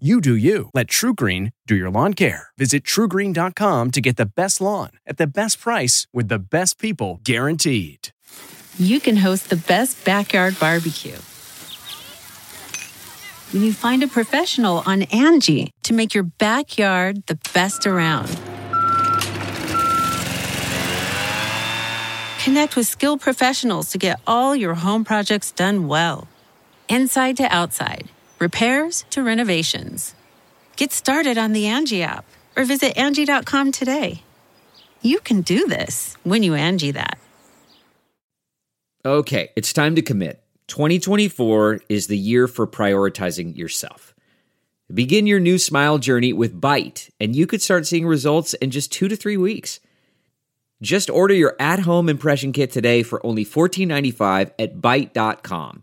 You do you. Let TruGreen do your lawn care. Visit trugreen.com to get the best lawn at the best price with the best people guaranteed. You can host the best backyard barbecue. When you find a professional on Angie to make your backyard the best around. Connect with skilled professionals to get all your home projects done well. Inside to outside repairs to renovations. Get started on the Angie app or visit Angie.com today. You can do this when you Angie that. Okay, it's time to commit. 2024 is the year for prioritizing yourself. Begin your new smile journey with Byte, and you could start seeing results in just two to three weeks. Just order your at home impression kit today for only $14.95 at Byte.com.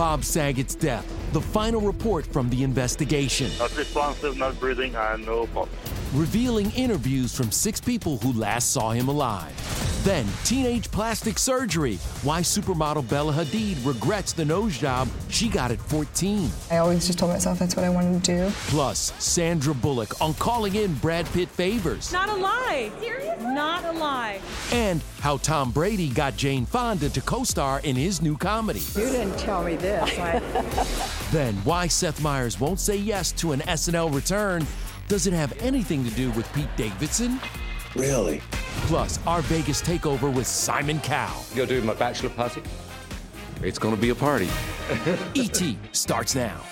Bob Saget's death the final report from the investigation. Not responsive, not breathing, and no pulse. Revealing interviews from six people who last saw him alive. Then, teenage plastic surgery. Why supermodel Bella Hadid regrets the nose job she got at 14. I always just told myself that's what I wanted to do. Plus, Sandra Bullock on calling in Brad Pitt favors. Not a lie. Seriously? Not a lie. And how Tom Brady got Jane Fonda to co star in his new comedy. You didn't tell me this. I... then, why Seth Meyers won't say yes to an SNL return. Does it have anything to do with Pete Davidson? Really? Plus, our Vegas takeover with Simon Cowell. You're doing my bachelor party? It's gonna be a party. E.T. starts now.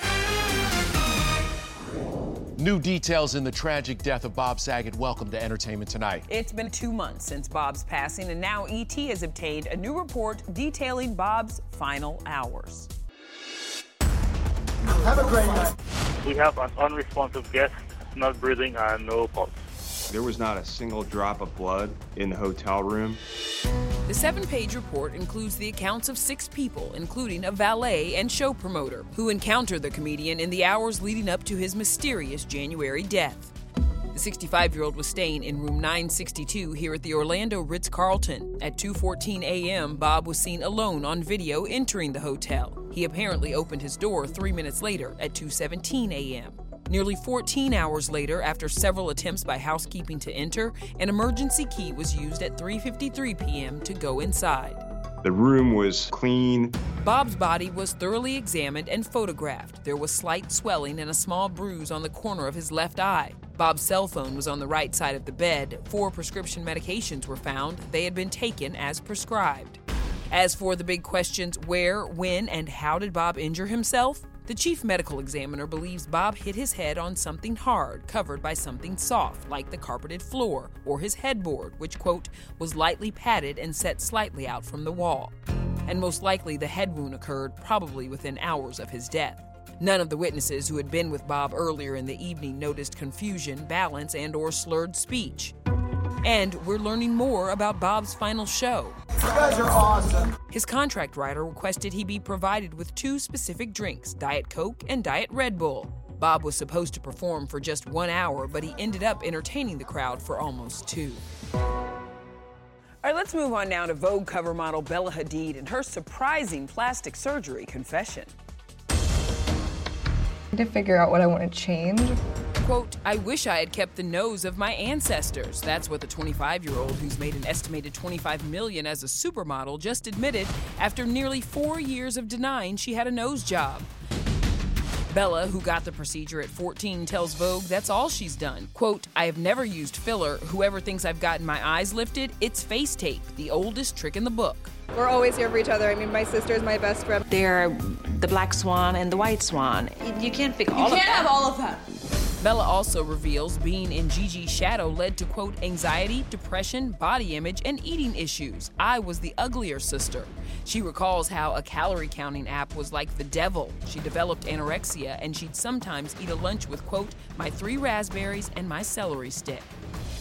New details in the tragic death of Bob Saget. Welcome to Entertainment Tonight. It's been two months since Bob's passing, and now ET has obtained a new report detailing Bob's final hours. Have a great night. We have an unresponsive guest, not breathing, and no pulse. There was not a single drop of blood in the hotel room. The seven page report includes the accounts of six people, including a valet and show promoter, who encountered the comedian in the hours leading up to his mysterious January death. The 65 year old was staying in room 962 here at the Orlando Ritz Carlton. At 2:14 a.m., Bob was seen alone on video entering the hotel. He apparently opened his door 3 minutes later at 2:17 a.m. Nearly 14 hours later, after several attempts by housekeeping to enter, an emergency key was used at 3:53 p.m. to go inside. The room was clean. Bob's body was thoroughly examined and photographed. There was slight swelling and a small bruise on the corner of his left eye. Bob's cell phone was on the right side of the bed. Four prescription medications were found. They had been taken as prescribed. As for the big questions where, when, and how did Bob injure himself? The chief medical examiner believes Bob hit his head on something hard, covered by something soft, like the carpeted floor, or his headboard, which, quote, was lightly padded and set slightly out from the wall. And most likely the head wound occurred probably within hours of his death. None of the witnesses who had been with Bob earlier in the evening noticed confusion, balance, and or slurred speech. And we're learning more about Bob's final show. You guys are awesome. His contract writer requested he be provided with two specific drinks Diet Coke and Diet Red Bull. Bob was supposed to perform for just one hour, but he ended up entertaining the crowd for almost two. All right, let's move on now to Vogue cover model Bella Hadid and her surprising plastic surgery confession. I Need to figure out what I want to change, Quote, I wish I had kept the nose of my ancestors. That's what the 25 year old who's made an estimated 25 million as a supermodel just admitted after nearly four years of denying she had a nose job. Bella, who got the procedure at 14, tells Vogue that's all she's done. Quote, I have never used filler. Whoever thinks I've gotten my eyes lifted, it's face tape, the oldest trick in the book. We're always here for each other. I mean, my sister is my best friend. They're the black swan and the white swan. You can't pick all you of can't have all of that. Bella also reveals being in Gigi's shadow led to, quote, anxiety, depression, body image, and eating issues. I was the uglier sister. She recalls how a calorie counting app was like the devil. She developed anorexia, and she'd sometimes eat a lunch with, quote, my three raspberries and my celery stick.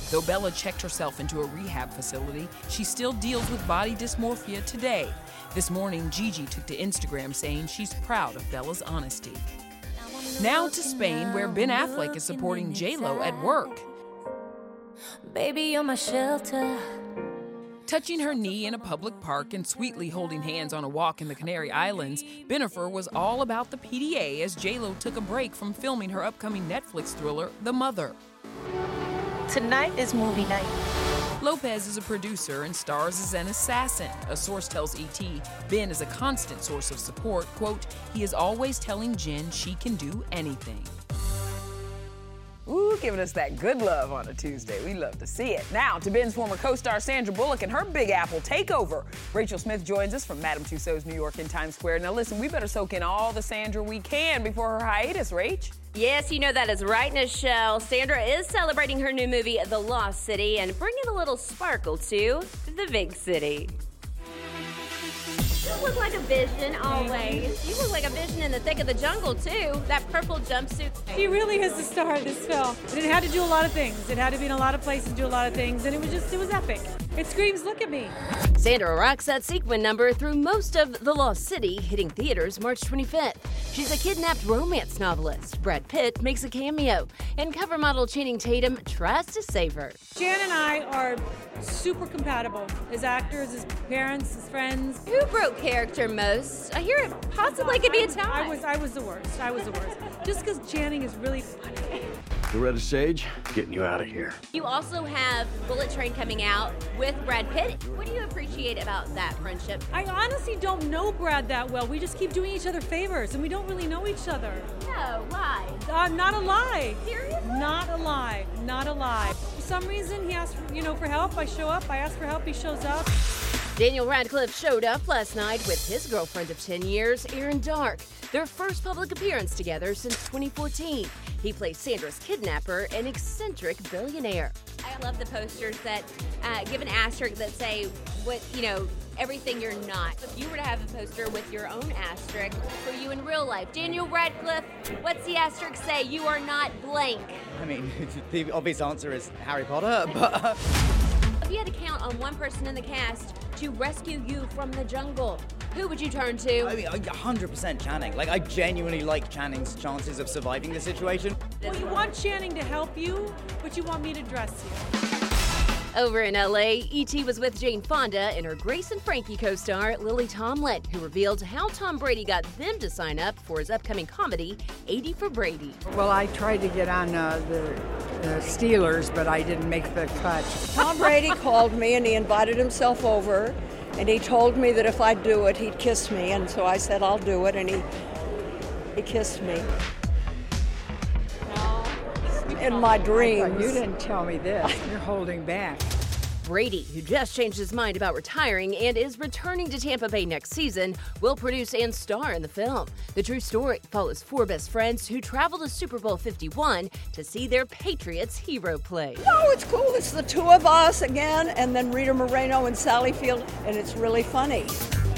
Though Bella checked herself into a rehab facility, she still deals with body dysmorphia today. This morning, Gigi took to Instagram saying she's proud of Bella's honesty. Now to Spain, where Ben Affleck is supporting J-Lo at work. Baby, you're my shelter. Touching her knee in a public park and sweetly holding hands on a walk in the Canary Islands, Bennifer was all about the PDA as J-Lo took a break from filming her upcoming Netflix thriller, The Mother. Tonight is movie night. Lopez is a producer and stars as an assassin. A source tells ET Ben is a constant source of support. Quote, he is always telling Jen she can do anything. Ooh, giving us that good love on a Tuesday. We love to see it. Now, to Ben's former co star Sandra Bullock and her Big Apple takeover. Rachel Smith joins us from Madame Tussauds New York in Times Square. Now, listen, we better soak in all the Sandra we can before her hiatus, Rach. Yes, you know that is right, Nichelle. Sandra is celebrating her new movie, The Lost City, and bringing a little sparkle to the big city. You look like a vision always. Mm-hmm. You look like a vision in the thick of the jungle, too. That purple jumpsuit. She really is the star of this film. And it had to do a lot of things. It had to be in a lot of places, do a lot of things, and it was just, it was epic. It screams, look at me. Sandra rocks that sequin number through most of The Lost City, hitting theaters March 25th. She's a kidnapped romance novelist. Brad Pitt makes a cameo, and cover model Channing Tatum tries to save her. Jan and I are super compatible as actors, as parents, as friends. Who broke character most? I hear it possibly could be a tie. I was, I was the worst. I was the worst. Just because Channing is really funny. Loretta Sage, getting you out of here. You also have Bullet Train coming out with Brad Pitt. What do you appreciate about that friendship? I honestly don't know Brad that well. We just keep doing each other favors, and we don't really know each other. No, why? Uh, not a lie. Seriously? Not a lie. Not a lie. For some reason, he asked, for, you know, for help. I show up. I ask for help. He shows up. Daniel Radcliffe showed up last night with his girlfriend of 10 years, Erin Darke. Their first public appearance together since 2014. He plays Sandra's kidnapper, an eccentric billionaire. I love the posters that uh, give an asterisk that say what, you know, everything you're not. If you were to have a poster with your own asterisk for you in real life, Daniel Radcliffe, what's the asterisk say? You are not blank. I mean, the obvious answer is Harry Potter, but. If you had to count on one person in the cast to rescue you from the jungle, who would you turn to? I mean, 100% Channing. Like, I genuinely like Channing's chances of surviving the situation. Well, you want Channing to help you, but you want me to dress you. Over in LA, E.T. was with Jane Fonda and her Grace and Frankie co star, Lily Tomlin, who revealed how Tom Brady got them to sign up for his upcoming comedy, 80 for Brady. Well, I tried to get on uh, the uh, Steelers, but I didn't make the cut. Tom Brady called me and he invited himself over, and he told me that if I'd do it, he'd kiss me, and so I said I'll do it, and he he kissed me. In my dreams. You didn't tell me this. You're holding back. Brady, who just changed his mind about retiring and is returning to Tampa Bay next season, will produce and star in the film. The true story follows four best friends who travel to Super Bowl 51 to see their Patriots hero play. No, it's cool. It's the two of us again, and then Rita Moreno and Sally Field, and it's really funny.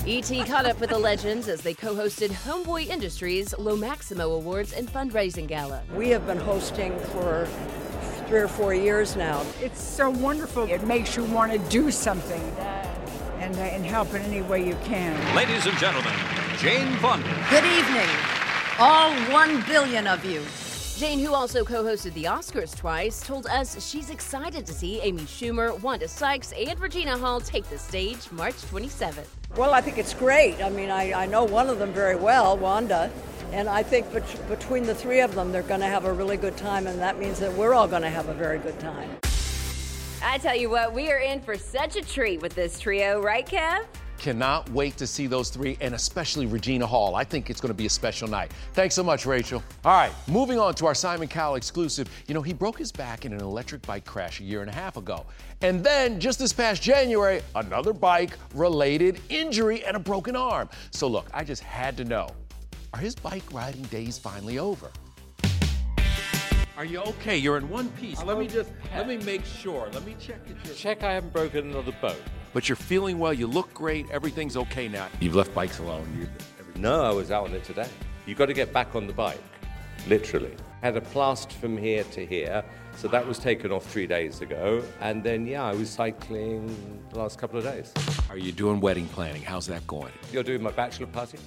E.T. caught up with the legends as they co hosted Homeboy Industries Lo Maximo Awards and Fundraising Gala. We have been hosting for three or four years now. It's so wonderful. It makes you want to do something and, uh, and help in any way you can. Ladies and gentlemen, Jane Fonda. Good evening, all one billion of you. Jane, who also co hosted the Oscars twice, told us she's excited to see Amy Schumer, Wanda Sykes, and Regina Hall take the stage March 27th. Well, I think it's great. I mean, I, I know one of them very well, Wanda, And I think bet- between the three of them, they're going to have a really good time, and that means that we're all going to have a very good time. I tell you what, we are in for such a treat with this trio, right, Kev? Cannot wait to see those three, and especially Regina Hall. I think it's going to be a special night. Thanks so much, Rachel. All right, moving on to our Simon Cowell exclusive. You know, he broke his back in an electric bike crash a year and a half ago. And then, just this past January, another bike related injury and a broken arm. So, look, I just had to know are his bike riding days finally over? Are you okay? You're in one piece. let me just let me make sure. Let me check that you're check I haven't broken another boat. But you're feeling well, you look great, everything's okay now. You've left bikes alone. You, No, I was out on it today. You've got to get back on the bike, literally. Had a plaster from here to here, so that was taken off three days ago. And then yeah, I was cycling the last couple of days. Are you doing wedding planning? How's that going? You're doing my bachelor party?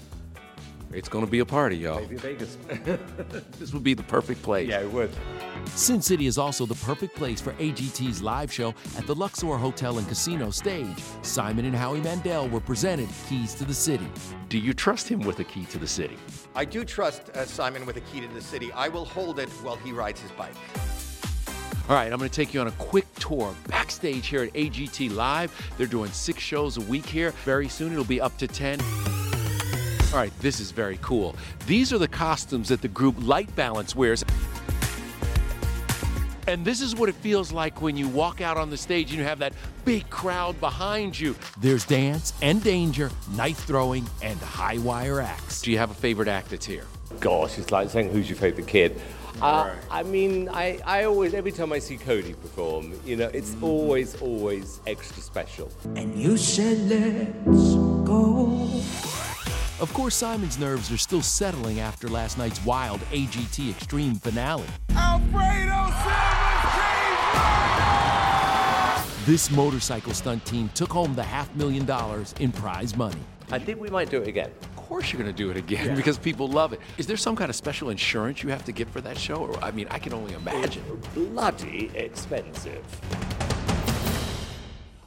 It's going to be a party, y'all. Maybe Vegas. this would be the perfect place. Yeah, it would. Sin City is also the perfect place for AGT's live show at the Luxor Hotel and Casino stage. Simon and Howie Mandel were presented Keys to the City. Do you trust him with a key to the city? I do trust uh, Simon with a key to the city. I will hold it while he rides his bike. All right, I'm going to take you on a quick tour backstage here at AGT Live. They're doing six shows a week here. Very soon it'll be up to 10. All right, this is very cool. These are the costumes that the group Light Balance wears. And this is what it feels like when you walk out on the stage and you have that big crowd behind you. There's dance and danger, knife throwing, and high wire acts. Do you have a favorite act that's here? Gosh, it's like saying who's your favorite kid. Uh, I mean, I, I always, every time I see Cody perform, you know, it's always, always extra special. And you said, let's go. Of course, Simon's nerves are still settling after last night's wild AGT Extreme finale. Alfredo This motorcycle stunt team took home the half million dollars in prize money. I think we might do it again. Of course, you're going to do it again Yeah. because people love it. Is there some kind of special insurance you have to get for that show? Or, I mean, I can only imagine. Bloody expensive.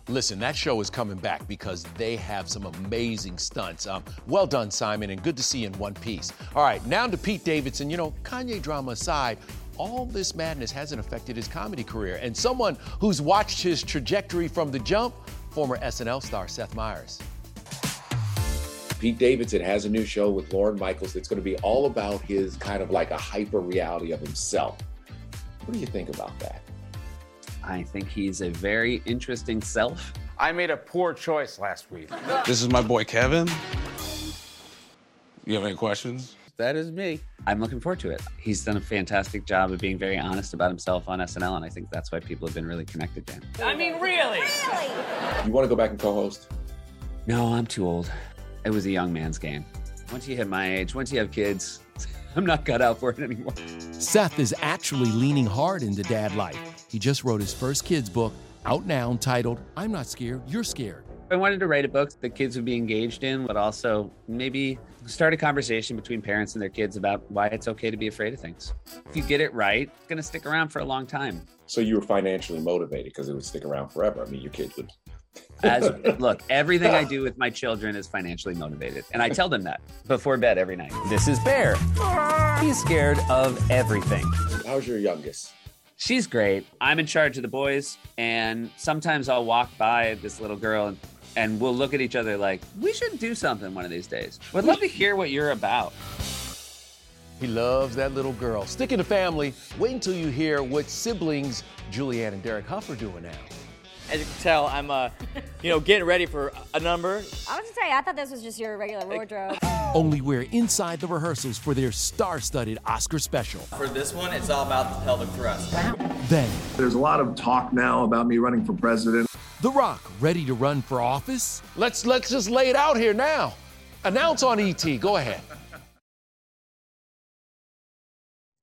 Listen, that show is coming back because they have some amazing stunts. Um, well done, Simon, and good to see you in one piece. All right, now to Pete Davidson. You know, Kanye drama aside, all this madness hasn't affected his comedy career. And someone who's watched his trajectory from the jump, former SNL star Seth Meyers. Pete Davidson has a new show with Lorne Michaels that's going to be all about his kind of like a hyper reality of himself. What do you think about that? I think he's a very interesting self. I made a poor choice last week. This is my boy Kevin. You have any questions? That is me. I'm looking forward to it. He's done a fantastic job of being very honest about himself on SNL, and I think that's why people have been really connected to him. I mean, really? Really? You want to go back and co-host? No, I'm too old. It was a young man's game. Once you hit my age, once you have kids, I'm not cut out for it anymore. Seth is actually leaning hard into dad life. He just wrote his first kids book, out now, entitled I'm Not Scared, You're Scared. I wanted to write a book that kids would be engaged in, but also maybe start a conversation between parents and their kids about why it's okay to be afraid of things. If you get it right, it's going to stick around for a long time. So you were financially motivated because it would stick around forever. I mean, your kids would. As look, everything I do with my children is financially motivated, and I tell them that before bed every night. This is Bear. He's scared of everything. How's your youngest? She's great. I'm in charge of the boys, and sometimes I'll walk by this little girl and, and we'll look at each other like, we should do something one of these days. We'd love to hear what you're about. He loves that little girl. Sticking to family, wait until you hear what siblings Julianne and Derek Hough are doing now. As you can tell, I'm, uh, you know, getting ready for a number. I was gonna say, I thought this was just your regular wardrobe. Only we're inside the rehearsals for their star studded Oscar special. For this one, it's all about the pelvic thrust. Then, There's a lot of talk now about me running for president. The Rock ready to run for office? Let's let's just lay it out here now. Announce on ET. Go ahead.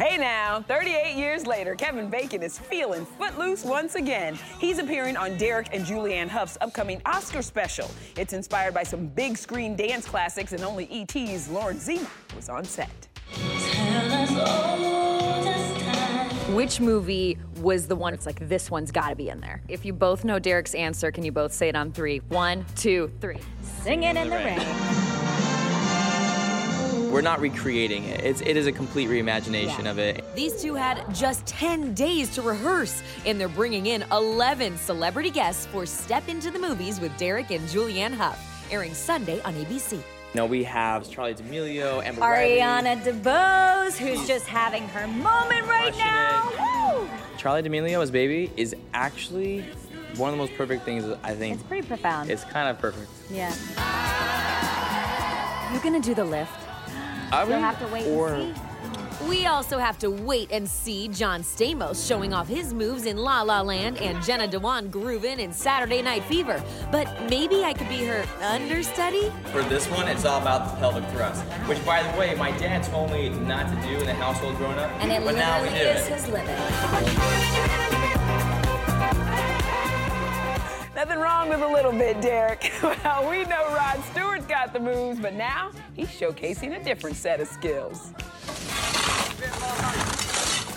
Hey now, 38 years later, Kevin Bacon is feeling footloose once again. He's appearing on Derek and Julianne Hough's upcoming Oscar special. It's inspired by some big screen dance classics, and only E.T.'s Lauren Zima was on set. Which movie was the one? It's like this one's got to be in there. If you both know Derek's answer, can you both say it on three? One, two, three. Singing in the rain. We're not recreating it. It's, it is a complete reimagination of it. These two had just 10 days to rehearse, and they're bringing in 11 celebrity guests for Step Into the Movies with Derek and Julianne Hough, airing Sunday on ABC. You know, we have Charlie D'Amelio, Amber Riley. Ariana DeBose, who's just having her moment right now. Charlie D'Amelio as baby is actually one of the most perfect things I think. It's pretty profound. It's kind of perfect. Yeah. You're gonna do the lift? I You'll have to wait or, and see. We also have to wait and see John Stamos showing off his moves in La La Land and Jenna Dewan grooving in Saturday Night Fever. But maybe I could be her understudy? For this one, it's all about the pelvic thrust, which, by the way, my dad told me not to do in the household growing up. And it but now we do is it. his living. Nothing wrong with a little bit, Derek. Well, we know Rod Stewart's got the moves, but now he's showcasing a different set of skills.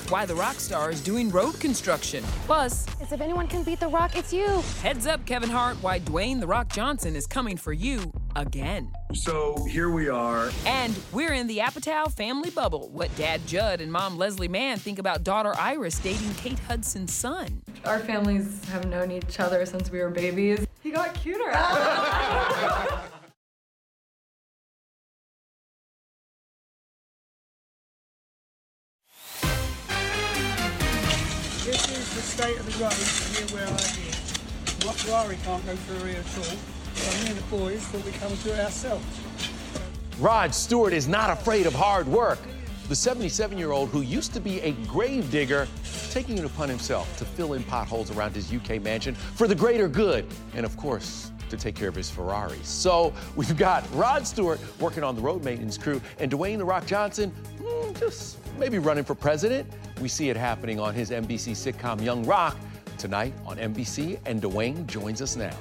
Why the rock star is doing road construction. Plus, As if anyone can beat The Rock, it's you. heads up, Kevin Hart, why Dwayne The Rock Johnson is coming for you again. So here we are. And we're in the Apatow family bubble. What Dad Judd and Mom Leslie Mann think about daughter Iris dating Kate Hudson's son. Our families have known each other since we were babies. He got cuter. This is the state of the road here where I live. What Ferrari can't go through here at all. We'd come it ourselves. Rod Stewart is not afraid of hard work. The 77 year old who used to be a grave digger, taking it upon himself to fill in potholes around his UK mansion for the greater good, and of course, to take care of his Ferraris. So we've got Rod Stewart working on the road maintenance crew, and Dwayne The Rock Johnson, hmm, just maybe running for president. We see it happening on his NBC sitcom Young Rock tonight on NBC, and Dwayne joins us now.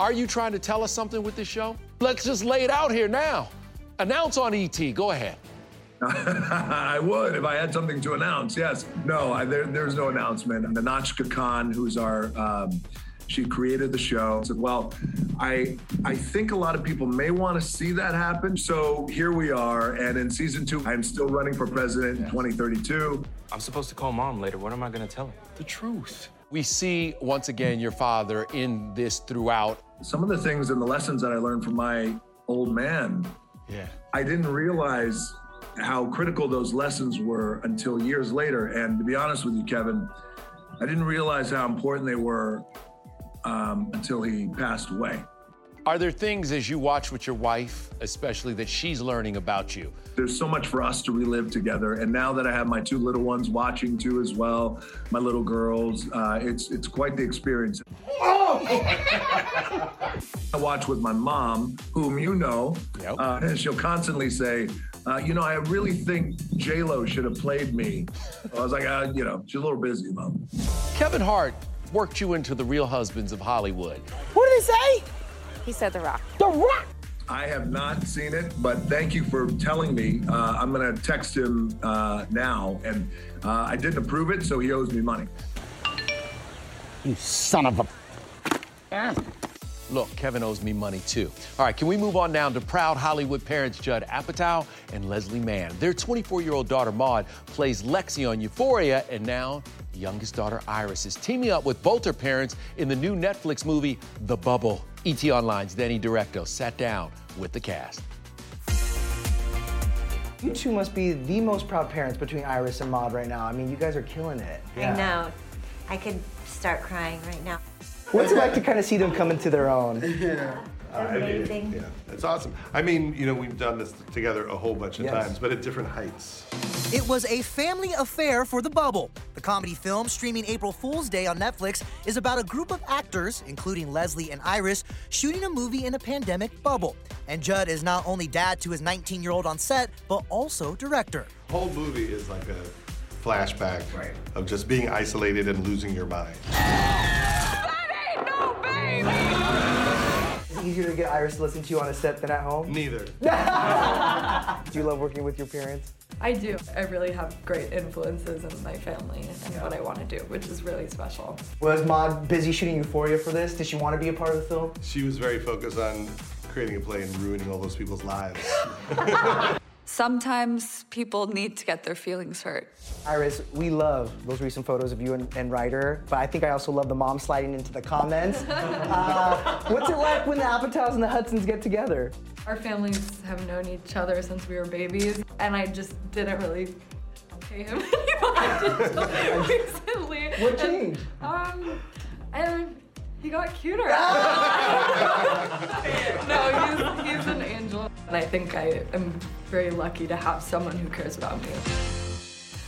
Are you trying to tell us something with this show? Let's just lay it out here now. Announce on ET. Go ahead. I would if I had something to announce. Yes. No, I, there, there's no announcement. And Nahnatchka Khan, who's our, um, she created the show, said, "Well, I, I think a lot of people may want to see that happen. So here we are. And in season two, I'm still running for president in 2032. I'm supposed to call mom later. What am I gonna tell her? The truth. We see once again your father in this throughout. Some of the things and the lessons that I learned from my old man, Yeah. I didn't realize how critical those lessons were until years later. And to be honest with you, Kevin, I didn't realize how important they were um, until he passed away. Are there things as you watch with your wife, especially that she's learning about you? There's so much for us to relive together. And now that I have my two little ones watching too as well, my little girls, uh, it's it's quite the experience. I watch with my mom, whom you know, uh, and she'll constantly say, uh, "You know, I really think J Lo should have played me." I was like, uh, "You know, she's a little busy, mom." Kevin Hart worked you into the real husbands of Hollywood. What did he say? He said The Rock. The Rock! I have not seen it, but thank you for telling me. Uh, I'm going to text him uh, now, and uh, I didn't approve it, so he owes me money. You son of a. Look, Kevin owes me money too. All right, can we move on now to proud Hollywood parents Judd Apatow and Leslie Mann? Their 24 year old daughter Maud plays Lexi on Euphoria, and now youngest daughter Iris is teaming up with both her parents in the new Netflix movie The Bubble. ET Online's Danny Directo sat down with the cast. You two must be the most proud parents between Iris and Maud right now. I mean, you guys are killing it. I know. I could start crying right now. What's it like to kind of see them come into their own? Yeah. Amazing. Yeah, it's awesome. I mean, you know, we've done this together a whole bunch of Yes. times, but at different heights. It was a family affair for The Bubble. The comedy film, streaming April Fool's Day on Netflix, is about a group of actors, including Leslie and Iris, shooting a movie in a pandemic bubble. And Judd is not only dad to his 19 year old on set, but also director. whole movie is like a flashback of just being isolated and losing your mind. Is it easier to get Iris to listen to you on a set than at home? Neither. Do you love working with your parents? I do. I really have great influences in my family and what I want to do, which is really special. Was Maud busy shooting Euphoria for this? Did she want to be a part of the film? She was very focused on creating a play and ruining all those people's lives. Sometimes people need to get their feelings hurt. Iris, we love those recent photos of you and, and Ryder, but I think I also love the mom sliding into the comments. Uh, what's it like when the Apatows and the Hudsons get together? Our families have known each other since we were babies, and I just didn't really pay him any mind until recently. What changed? Um, and he got cuter. And I think I am very lucky to have someone who cares about me.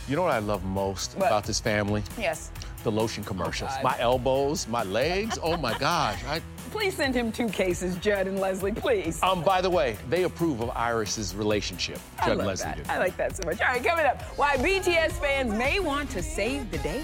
You know what I love most about this family? Yes. The lotion commercials. God. my elbows, my legs. Oh my gosh. I, Please send him two cases, Judd and Leslie, please. um, by the way, they approve of Iris's relationship. I Judd and love Leslie that. did. I like that so much. All right, coming up, why BTS fans may want to save the date.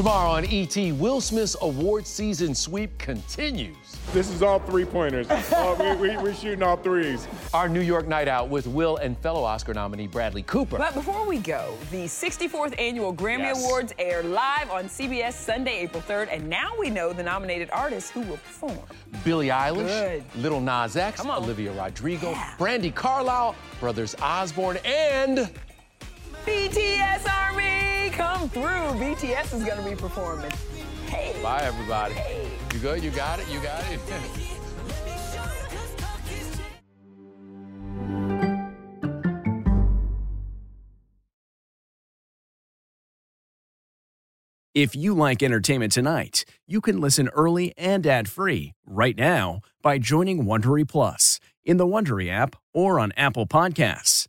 Tomorrow on ET, Will Smith's award season sweep continues. This is all three pointers. Uh, we, we, we're shooting all threes. Our New York night out with Will and fellow Oscar nominee Bradley Cooper. But before we go, the 64th annual Grammy Yes. Awards air live on CBS Sunday, April 3rd, and now we know the nominated artists who will perform. Billie Eilish, Good. Lil Nas X, Olivia Rodrigo, Brandi Carlile, Brothers Osborne, and BTS Army, come through. BTS is going to be performing. Hey. bye everybody. Hey. You good? You got it? You got it? If you like entertainment tonight, you can listen early and ad-free right now by joining Wondery Plus in the Wondery app or on Apple Podcasts.